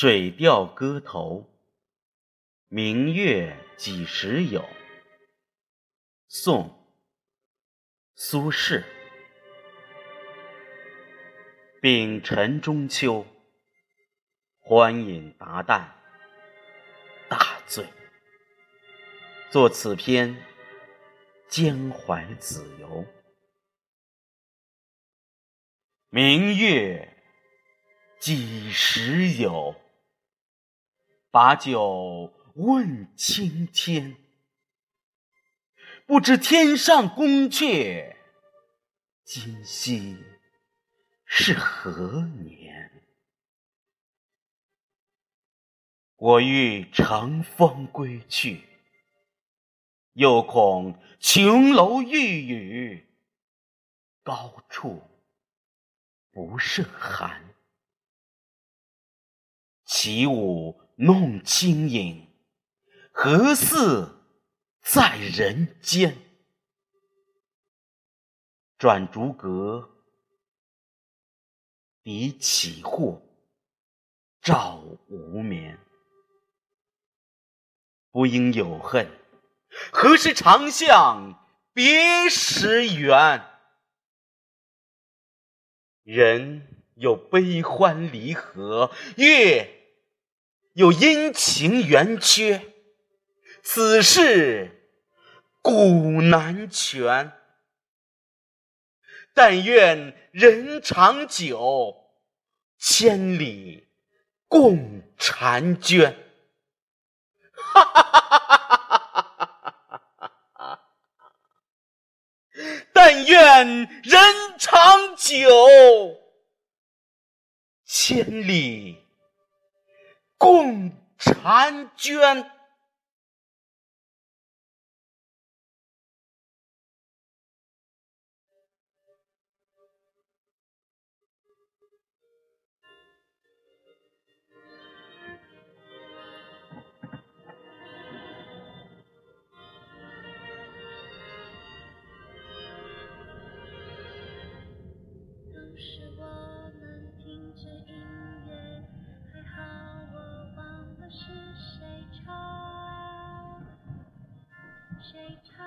水调歌头·明月几时有？宋·苏轼。丙辰中秋，欢饮达旦，大醉。作此篇，兼怀子由。明月几时有？把酒问青天。不知天上宫阙，今夕是何年？我欲乘风归去，又恐琼楼玉宇，高处。不胜寒，起舞弄清影，何似在人间？转烛阁，抵绮户，照无眠。不应有恨，何时长向别时圆？人有悲欢离合，月有阴晴圆缺，此事古难全。但愿人长久，千里共婵娟。但愿人。长久，千里共婵娟。shake.